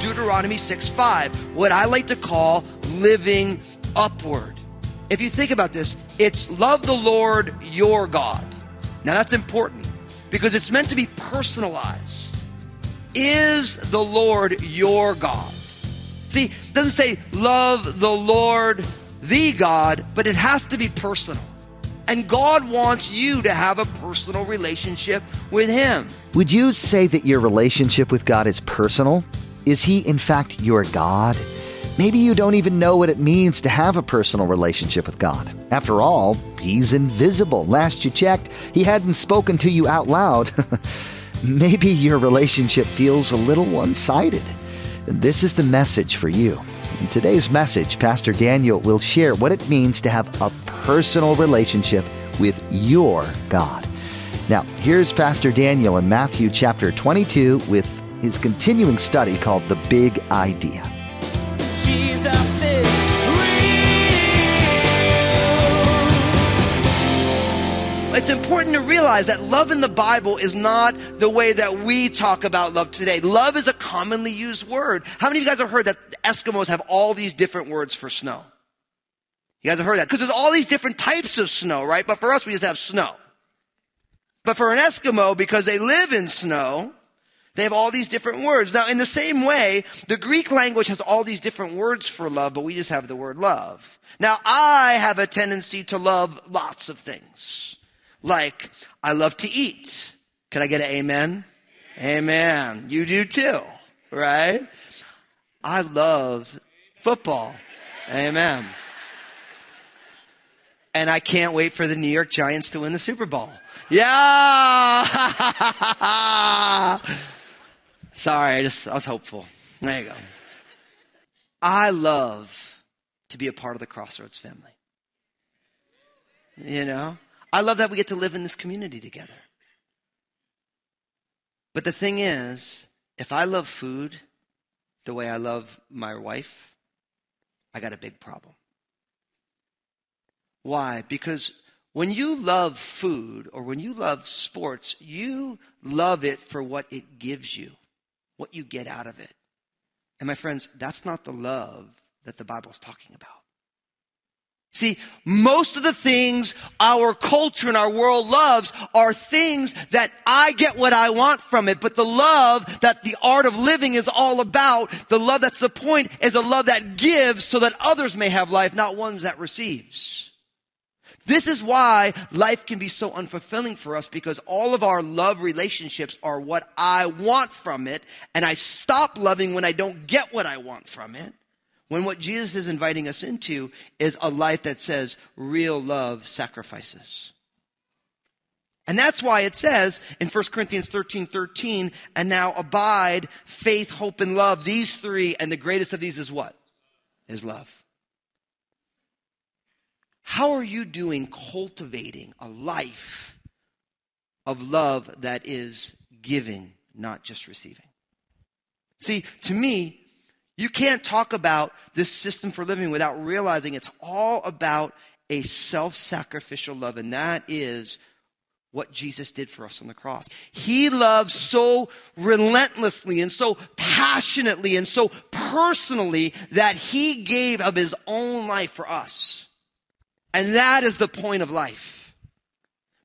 Deuteronomy 6 5, what I like to call living upward. If you think about this, it's love the Lord your God. Now that's important because it's meant to be personalized. Is the Lord your God? See, it doesn't say love the Lord the God, but it has to be personal. And God wants you to have a personal relationship with Him. Would you say that your relationship with God is personal? Is He, in fact, your God? Maybe you don't even know what it means to have a personal relationship with God. After all, He's invisible. Last you checked, He hadn't spoken to you out loud. Maybe your relationship feels a little one sided. This is the message for you. In today's message, Pastor Daniel will share what it means to have a personal relationship with your God. Now, here's Pastor Daniel in Matthew chapter 22 with his continuing study called The Big Idea. It's important to realize that love in the Bible is not the way that we talk about love today. Love is a commonly used word. How many of you guys have heard that Eskimos have all these different words for snow? You guys have heard that? Because there's all these different types of snow, right? But for us, we just have snow. But for an Eskimo, because they live in snow, they have all these different words. Now, in the same way, the Greek language has all these different words for love, but we just have the word love. Now, I have a tendency to love lots of things. Like, I love to eat. Can I get an amen? Amen. You do too, right? I love football. Amen. And I can't wait for the New York Giants to win the Super Bowl. Yeah! Sorry, I just I was hopeful. There you go. I love to be a part of the Crossroads family. You know? I love that we get to live in this community together. But the thing is, if I love food the way I love my wife, I got a big problem. Why? Because when you love food or when you love sports, you love it for what it gives you, what you get out of it. And my friends, that's not the love that the Bible's talking about. See, most of the things our culture and our world loves are things that I get what I want from it, but the love that the art of living is all about, the love that's the point, is a love that gives so that others may have life, not ones that receives. This is why life can be so unfulfilling for us because all of our love relationships are what I want from it, and I stop loving when I don't get what I want from it. When what Jesus is inviting us into is a life that says real love sacrifices. And that's why it says in 1 Corinthians 13, 13, and now abide faith, hope, and love. These three, and the greatest of these is what? Is love. How are you doing cultivating a life of love that is giving, not just receiving? See, to me, you can't talk about this system for living without realizing it's all about a self sacrificial love, and that is what Jesus did for us on the cross. He loved so relentlessly and so passionately and so personally that he gave of his own life for us. And that is the point of life.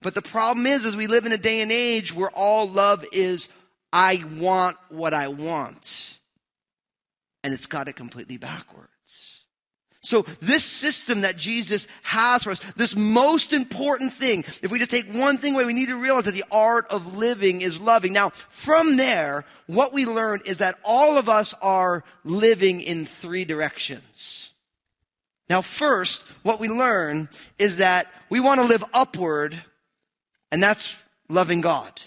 But the problem is, is we live in a day and age where all love is, I want what I want and it's got it completely backwards. So this system that Jesus has for us, this most important thing, if we just take one thing away, we need to realize that the art of living is loving. Now, from there, what we learn is that all of us are living in three directions. Now, first, what we learn is that we want to live upward, and that's loving God.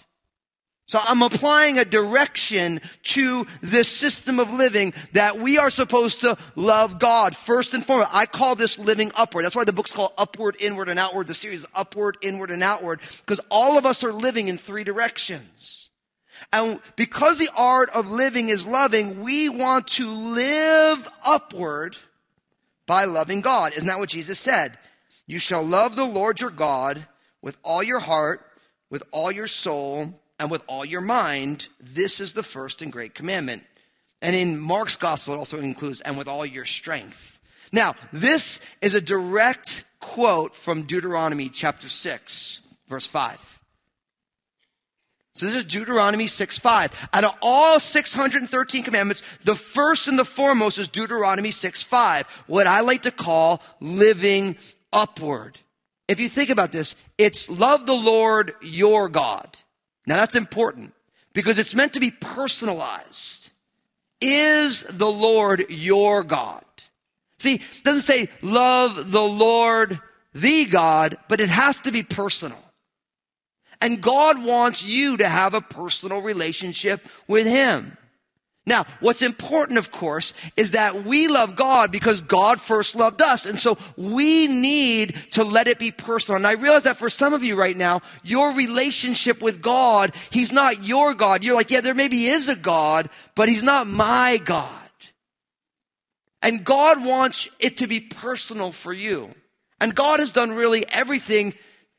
So I'm applying a direction to this system of living that we are supposed to love God first and foremost. I call this living upward. That's why the book's called Upward, Inward, and Outward. The series is Upward, Inward, and Outward because all of us are living in three directions. And because the art of living is loving, we want to live upward by loving God. Isn't that what Jesus said? You shall love the Lord your God with all your heart, with all your soul, and with all your mind. This is the first and great commandment. And in Mark's gospel, it also includes, and with all your strength. Now, this is a direct quote from Deuteronomy chapter 6, verse 5. So this is Deuteronomy 6 5. Out of all 613 commandments, the first and the foremost is Deuteronomy 6 5, what I like to call living upward. If you think about this, it's love the Lord your God. Now that's important because it's meant to be personalized. Is the Lord your God? See, it doesn't say love the Lord the God, but it has to be personal. And God wants you to have a personal relationship with Him. Now, what's important, of course, is that we love God because God first loved us. And so we need to let it be personal. And I realize that for some of you right now, your relationship with God, He's not your God. You're like, yeah, there maybe is a God, but He's not my God. And God wants it to be personal for you. And God has done really everything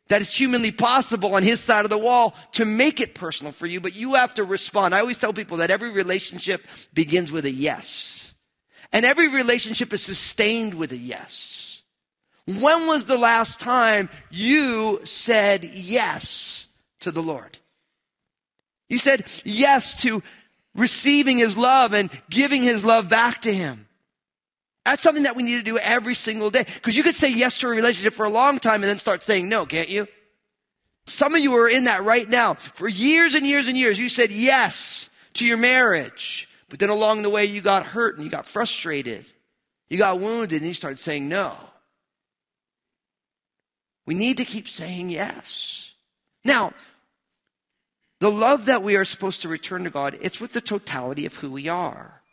that is humanly possible on his side of the wall to make it personal for you, but you have to respond. I always tell people that every relationship begins with a yes. And every relationship is sustained with a yes. When was the last time you said yes to the Lord? You said yes to receiving his love and giving his love back to him. That's something that we need to do every single day. Because you could say yes to a relationship for a long time and then start saying no, can't you? Some of you are in that right now. For years and years and years, you said yes to your marriage. But then along the way, you got hurt and you got frustrated. You got wounded and you started saying no. We need to keep saying yes. Now, the love that we are supposed to return to God, it's with the totality of who we are.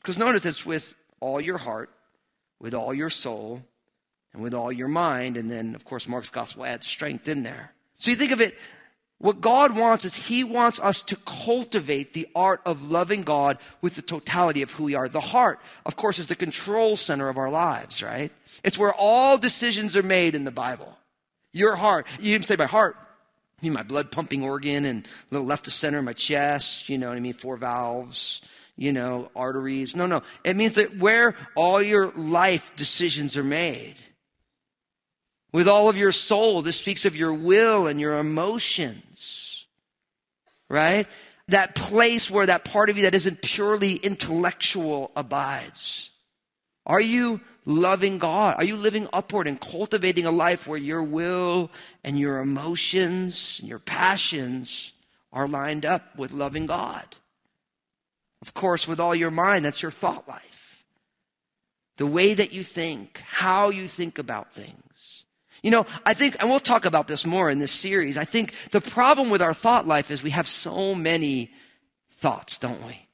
Because notice it's with all your heart, with all your soul and with all your mind. And then, of course, Mark's gospel adds strength in there. So you think of it, what God wants is He wants us to cultivate the art of loving God with the totality of who we are. The heart, of course, is the control center of our lives, right? It's where all decisions are made in the Bible. Your heart. You didn't say my heart. I mean my blood pumping organ and little left to center of my chest, you know what I mean? Four valves you know, arteries. No, no. It means that where all your life decisions are made. With all of your soul, this speaks of your will and your emotions. Right? That place where that part of you that isn't purely intellectual abides. Are you loving God? Are you living upward and cultivating a life where your will and your emotions and your passions are lined up with loving God? Of course, with all your mind, that's your thought life. The way that you think, how you think about things. You know, I think, and we'll talk about this more in this series, I think the problem with our thought life is we have so many thoughts, don't we?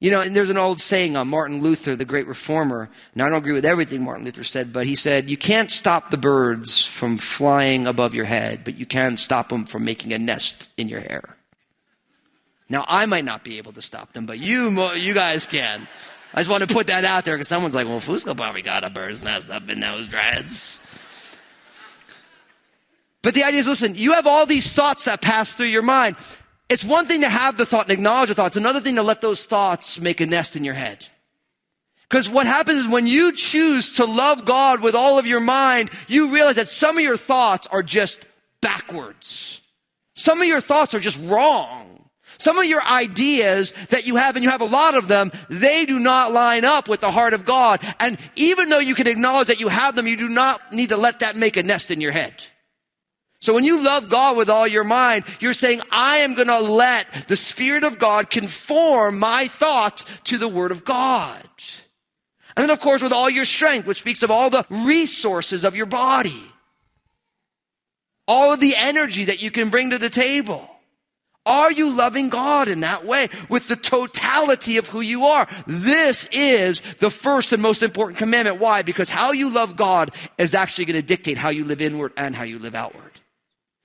You know, and there's an old saying on Martin Luther, the great reformer, and I don't agree with everything Martin Luther said, but he said, you can't stop the birds from flying above your head, but you can stop them from making a nest in your hair. Now, I might not be able to stop them, but you, you guys can. I just want to put that out there because someone's like, well, Fusco probably got a bird's nest up in those dreads. But the idea is, listen, you have all these thoughts that pass through your mind. It's one thing to have the thought and acknowledge the thoughts. Another thing to let those thoughts make a nest in your head. Because what happens is when you choose to love God with all of your mind, you realize that some of your thoughts are just backwards. Some of your thoughts are just wrong. Some of your ideas that you have, and you have a lot of them, they do not line up with the heart of God. And even though you can acknowledge that you have them, you do not need to let that make a nest in your head. So when you love God with all your mind, you're saying, I am going to let the Spirit of God conform my thoughts to the Word of God. And then, of course, with all your strength, which speaks of all the resources of your body, all of the energy that you can bring to the table Are you loving God in that way with the totality of who you are? This is the first and most important commandment. Why? Because how you love God is actually going to dictate how you live inward and how you live outward.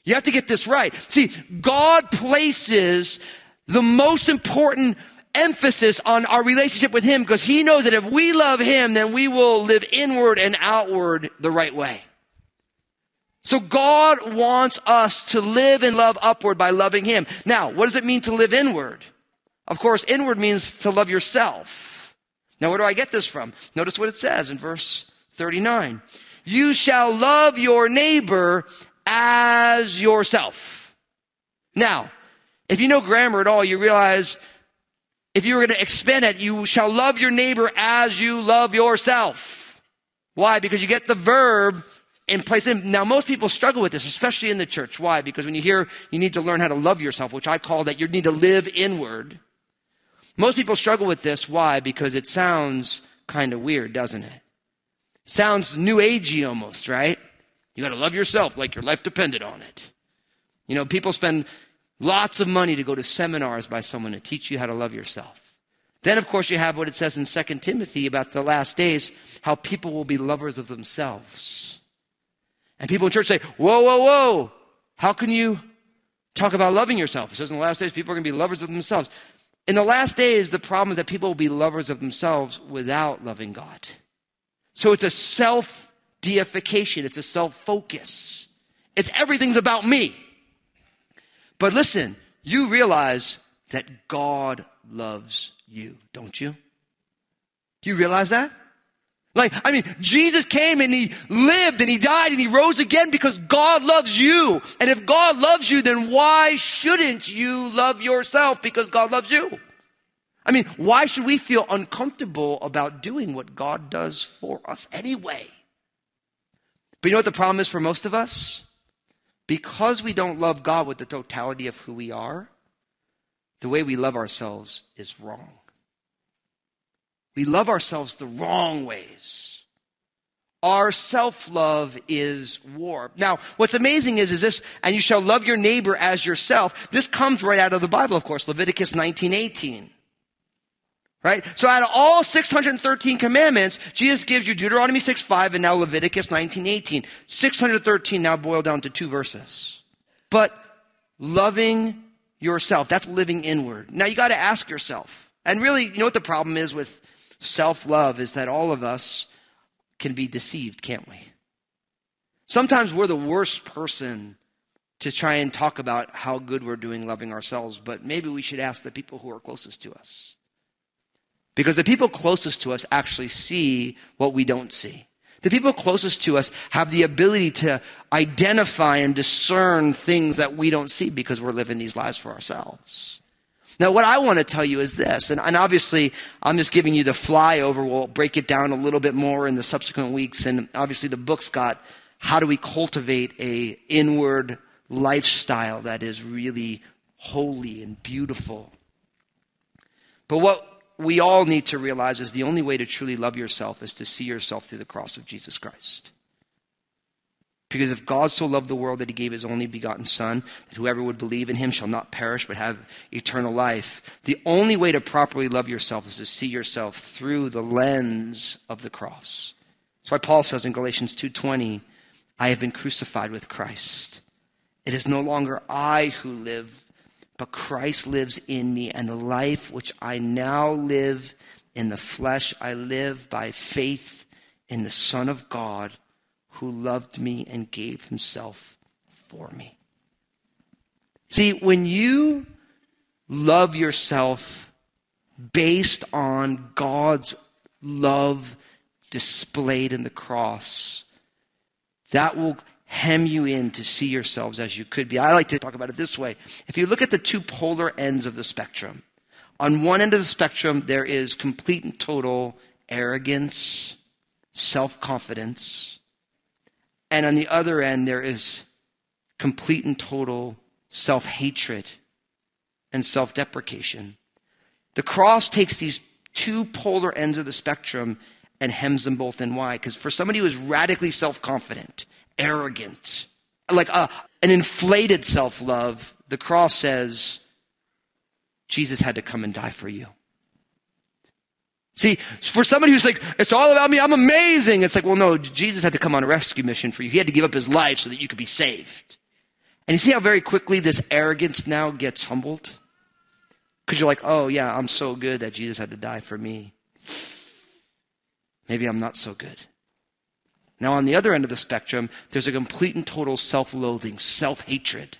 You have to get this right. See, God places the most important emphasis on our relationship with Him because He knows that if we love Him, then we will live inward and outward the right way. So God wants us to live and love upward by loving Him. Now, what does it mean to live inward? Of course, inward means to love yourself. Now, where do I get this from? Notice what it says in verse 39. You shall love your neighbor as yourself. Now, if you know grammar at all, you realize if you were going to expand it, you shall love your neighbor as you love yourself. Why? Because you get the verb in place. Now, most people struggle with this, especially in the church. Why? Because when you hear you need to learn how to love yourself, which I call that you need to live inward. Most people struggle with this. Why? Because it sounds kind of weird, doesn't it? Sounds new agey almost, right? You got to love yourself like your life depended on it. You know, people spend lots of money to go to seminars by someone to teach you how to love yourself. Then, of course, you have what it says in 2 Timothy about the last days, how people will be lovers of themselves. And people in church say, whoa, whoa, whoa, how can you talk about loving yourself? It says in the last days, people are going to be lovers of themselves. In the last days, the problem is that people will be lovers of themselves without loving God. So it's a self deification, it's a self focus. It's everything's about me. But listen, you realize that God loves you, don't you? Do You realize that? Like, I mean, Jesus came and he lived and he died and he rose again because God loves you. And if God loves you, then why shouldn't you love yourself because God loves you? I mean, why should we feel uncomfortable about doing what God does for us anyway? But you know what the problem is for most of us? Because we don't love God with the totality of who we are, the way we love ourselves is wrong. We love ourselves the wrong ways. Our self-love is warped. Now, what's amazing is, is this, and you shall love your neighbor as yourself. This comes right out of the Bible, of course, Leviticus 19, 18. Right? So out of all 613 commandments, Jesus gives you Deuteronomy 6, 5 and now Leviticus 19, 18. 613 now boiled down to two verses. But loving yourself, that's living inward. Now you gotta ask yourself, and really, you know what the problem is with self love is that all of us can be deceived, can't we? Sometimes we're the worst person to try and talk about how good we're doing loving ourselves, but maybe we should ask the people who are closest to us. Because the people closest to us actually see what we don't see. The people closest to us have the ability to identify and discern things that we don't see because we're living these lives for ourselves. Now, what I want to tell you is this, and, and, obviously I'm just giving you the flyover. We'll break it down a little bit more in the subsequent weeks. And obviously the book's got how do we cultivate a inward lifestyle that is really holy and beautiful. But what we all need to realize is the only way to truly love yourself is to see yourself through the cross of Jesus Christ. Because if God so loved the world that he gave his only begotten Son, that whoever would believe in him shall not perish but have eternal life, the only way to properly love yourself is to see yourself through the lens of the cross. That's why Paul says in Galatians 2:20, I have been crucified with Christ. It is no longer I who live, but Christ lives in me, and the life which I now live in the flesh, I live by faith in the Son of God who loved me and gave himself for me. See, when you love yourself based on God's love displayed in the cross, that will hem you in to see yourselves as you could be. I like to talk about it this way. If you look at the two polar ends of the spectrum, on one end of the spectrum, there is complete and total arrogance, self confidence. And on the other end, there is complete and total self hatred and self deprecation. The cross takes these two polar ends of the spectrum and hems them both in. Why? Because for somebody who is radically self confident, arrogant, like a, an inflated self love, the cross says, Jesus had to come and die for you. See, for somebody who's like, it's all about me, I'm amazing. It's like, well, no, Jesus had to come on a rescue mission for you. He had to give up his life so that you could be saved. And you see how very quickly this arrogance now gets humbled? Because you're like, oh, yeah, I'm so good that Jesus had to die for me. Maybe I'm not so good. Now, on the other end of the spectrum, there's a complete and total self loathing, self hatred.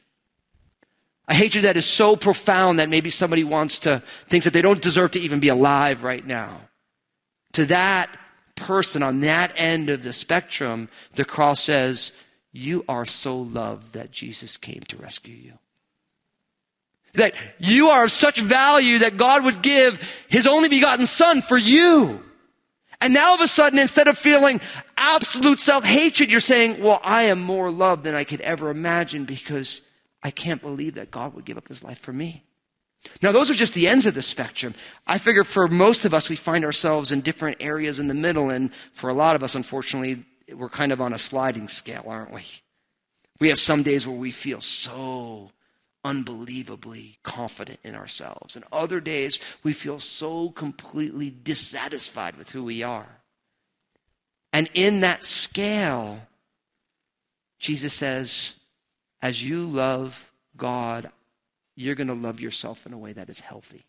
A hatred that is so profound that maybe somebody wants to, thinks that they don't deserve to even be alive right now. To that person on that end of the spectrum, the cross says, You are so loved that Jesus came to rescue you. That you are of such value that God would give his only begotten son for you. And now all of a sudden, instead of feeling absolute self hatred, you're saying, Well, I am more loved than I could ever imagine because I can't believe that God would give up his life for me. Now, those are just the ends of the spectrum. I figure for most of us, we find ourselves in different areas in the middle. And for a lot of us, unfortunately, we're kind of on a sliding scale, aren't we? We have some days where we feel so unbelievably confident in ourselves. And other days, we feel so completely dissatisfied with who we are. And in that scale, Jesus says, as you love God, you're going to love yourself in a way that is healthy.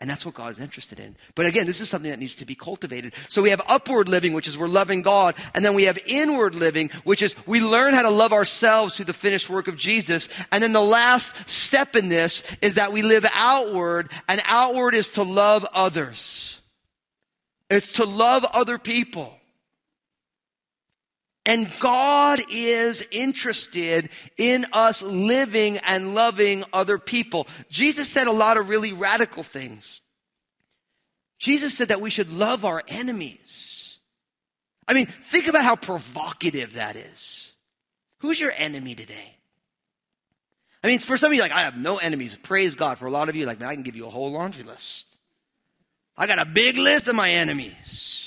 And that's what God is interested in. But again, this is something that needs to be cultivated. So we have upward living, which is we're loving God. And then we have inward living, which is we learn how to love ourselves through the finished work of Jesus. And then the last step in this is that we live outward, and outward is to love others. It's to love other people. And God is interested in us living and loving other people. Jesus said a lot of really radical things. Jesus said that we should love our enemies. I mean, think about how provocative that is. Who's your enemy today? I mean, for some of you, like, I have no enemies. Praise God. For a lot of you, like, man, I can give you a whole laundry list. I got a big list of my enemies.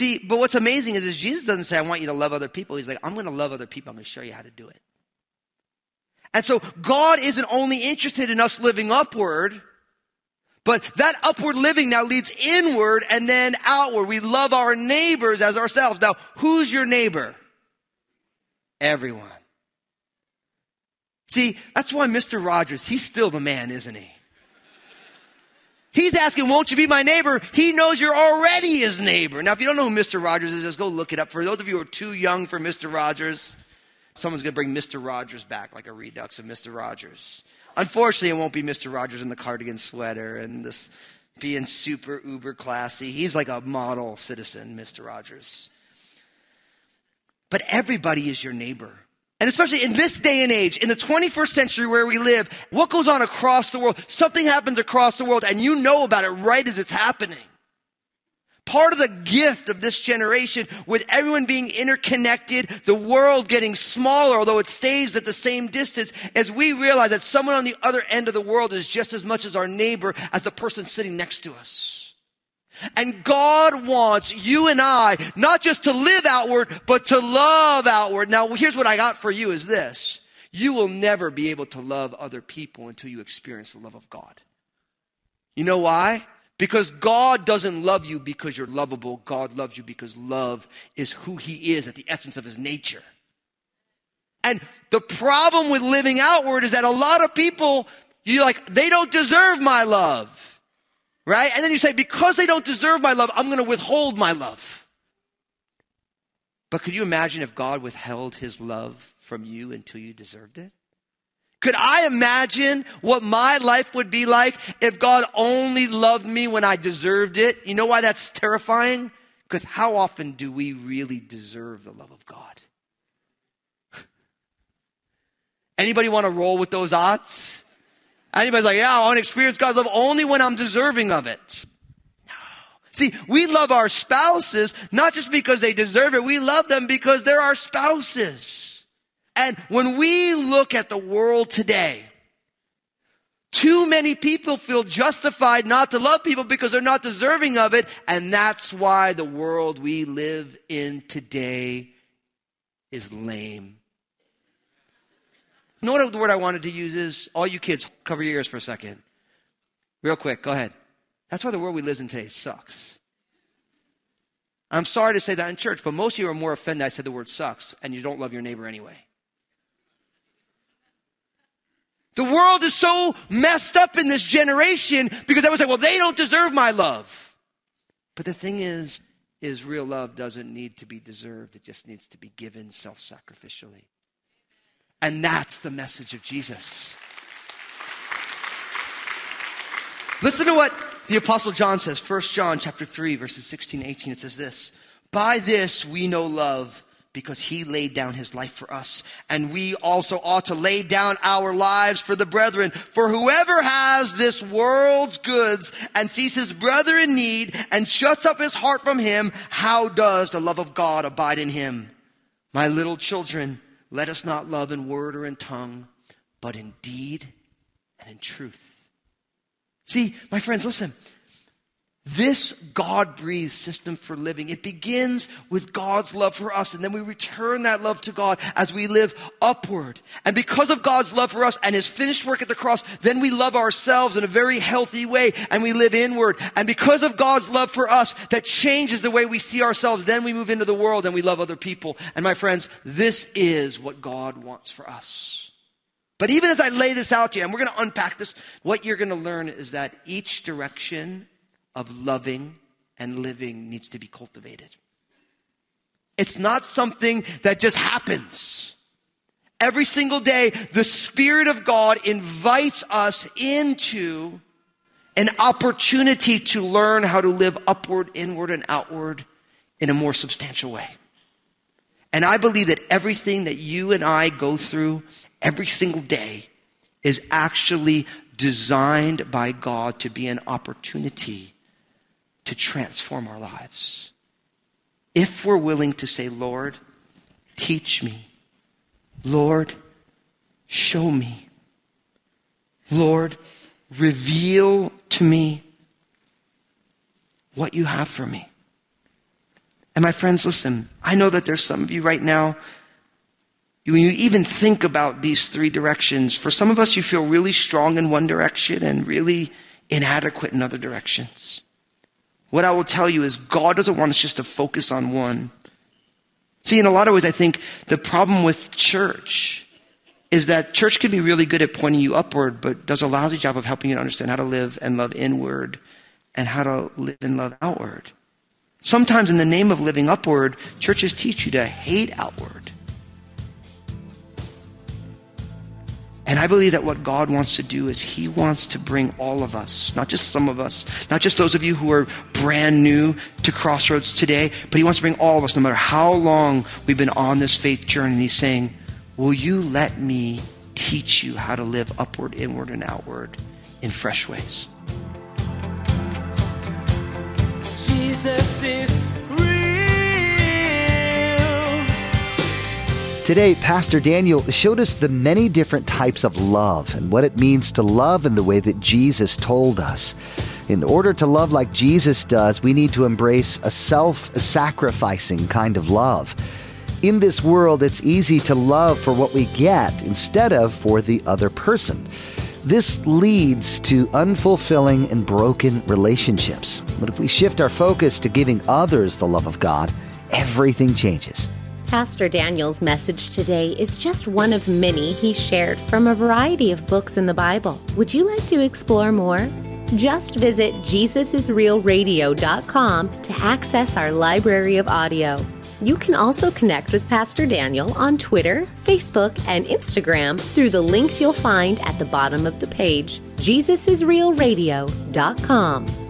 See, but what's amazing is, is Jesus doesn't say, I want you to love other people. He's like, I'm going to love other people. I'm going to show you how to do it. And so God isn't only interested in us living upward, but that upward living now leads inward and then outward. We love our neighbors as ourselves. Now, who's your neighbor? Everyone. See, that's why Mr. Rogers, he's still the man, isn't he? He's asking, won't you be my neighbor? He knows you're already his neighbor. Now, if you don't know who Mr. Rogers is, just go look it up. For those of you who are too young for Mr. Rogers, someone's going to bring Mr. Rogers back like a redux of Mr. Rogers. Unfortunately, it won't be Mr. Rogers in the cardigan sweater and this being super uber classy. He's like a model citizen, Mr. Rogers. But everybody is your neighbor. And especially in this day and age, in the 21st century where we live, what goes on across the world? Something happens across the world and you know about it right as it's happening. Part of the gift of this generation with everyone being interconnected, the world getting smaller, although it stays at the same distance, as we realize that someone on the other end of the world is just as much as our neighbor as the person sitting next to us. And God wants you and I not just to live outward, but to love outward. Now, here's what I got for you is this. You will never be able to love other people until you experience the love of God. You know why? Because God doesn't love you because you're lovable. God loves you because love is who He is at the essence of His nature. And the problem with living outward is that a lot of people, you like, they don't deserve my love. Right? And then you say, because they don't deserve my love, I'm going to withhold my love. But could you imagine if God withheld his love from you until you deserved it? Could I imagine what my life would be like if God only loved me when I deserved it? You know why that's terrifying? Because how often do we really deserve the love of God? Anybody want to roll with those odds? Anybody's like, yeah, I want to experience God's love only when I'm deserving of it. No. See, we love our spouses not just because they deserve it. We love them because they're our spouses. And when we look at the world today, too many people feel justified not to love people because they're not deserving of it. And that's why the world we live in today is lame know what the word I wanted to use is? All you kids, cover your ears for a second. Real quick, go ahead. That's why the world we live in today sucks. I'm sorry to say that in church, but most of you are more offended I said the word sucks and you don't love your neighbor anyway. The world is so messed up in this generation because I was like, well, they don't deserve my love. But the thing is, is real love doesn't need to be deserved. It just needs to be given self-sacrificially. And that's the message of Jesus. Listen to what the apostle John says. 1 John chapter 3 verses 16 18 it says this. By this we know love because he laid down his life for us. And we also ought to lay down our lives for the brethren. For whoever has this world's goods and sees his brother in need and shuts up his heart from him, how does the love of God abide in him? My little children, let us not love in word or in tongue, but in deed and in truth. See, my friends, listen. This God breathed system for living, it begins with God's love for us, and then we return that love to God as we live upward. And because of God's love for us and His finished work at the cross, then we love ourselves in a very healthy way and we live inward. And because of God's love for us that changes the way we see ourselves, then we move into the world and we love other people. And my friends, this is what God wants for us. But even as I lay this out to you, and we're going to unpack this, what you're going to learn is that each direction of loving and living needs to be cultivated. It's not something that just happens. Every single day, the Spirit of God invites us into an opportunity to learn how to live upward, inward, and outward in a more substantial way. And I believe that everything that you and I go through every single day is actually designed by God to be an opportunity to transform our lives. If we're willing to say, Lord, teach me. Lord, show me. Lord, reveal to me what you have for me. And my friends, listen, I know that there's some of you right now, when you even think about these three directions, for some of us, you feel really strong in one direction and really inadequate in other directions. What I will tell you is God doesn't want us just to focus on one. See, in a lot of ways, I think the problem with church is that church can be really good at pointing you upward, but does a lousy job of helping you to understand how to live and love inward and how to live and love outward. Sometimes, in the name of living upward, churches teach you to hate outward. And I believe that what God wants to do is He wants to bring all of us, not just some of us, not just those of you who are brand new to Crossroads today, but He wants to bring all of us, no matter how long we've been on this faith journey. And He's saying, Will you let me teach you how to live upward, inward, and outward in fresh ways? Jesus is Today, Pastor Daniel showed us the many different types of love and what it means to love in the way that Jesus told us. In order to love like Jesus does, we need to embrace a self sacrificing kind of love. In this world, it's easy to love for what we get instead of for the other person. This leads to unfulfilling and broken relationships. But if we shift our focus to giving others the love of God, everything changes. Pastor Daniel's message today is just one of many he shared from a variety of books in the Bible. Would you like to explore more? Just visit JesusIsRealRadio.com to access our library of audio. You can also connect with Pastor Daniel on Twitter, Facebook, and Instagram through the links you'll find at the bottom of the page, JesusIsRealRadio.com.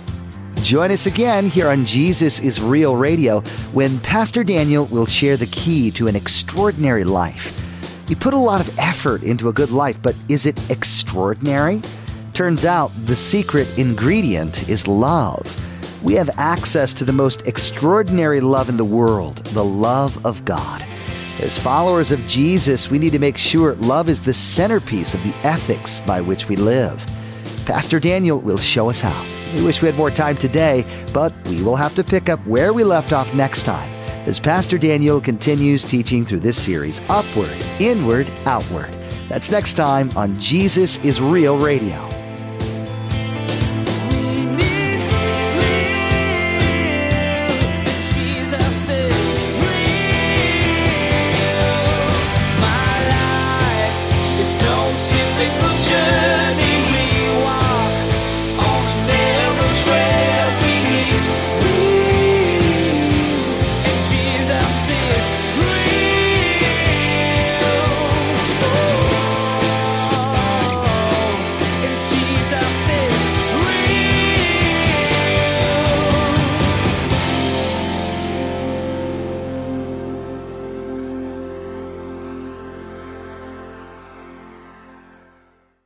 Join us again here on Jesus is Real Radio when Pastor Daniel will share the key to an extraordinary life. You put a lot of effort into a good life, but is it extraordinary? Turns out the secret ingredient is love. We have access to the most extraordinary love in the world, the love of God. As followers of Jesus, we need to make sure love is the centerpiece of the ethics by which we live. Pastor Daniel will show us how. We wish we had more time today, but we will have to pick up where we left off next time as Pastor Daniel continues teaching through this series Upward, Inward, Outward. That's next time on Jesus is Real Radio.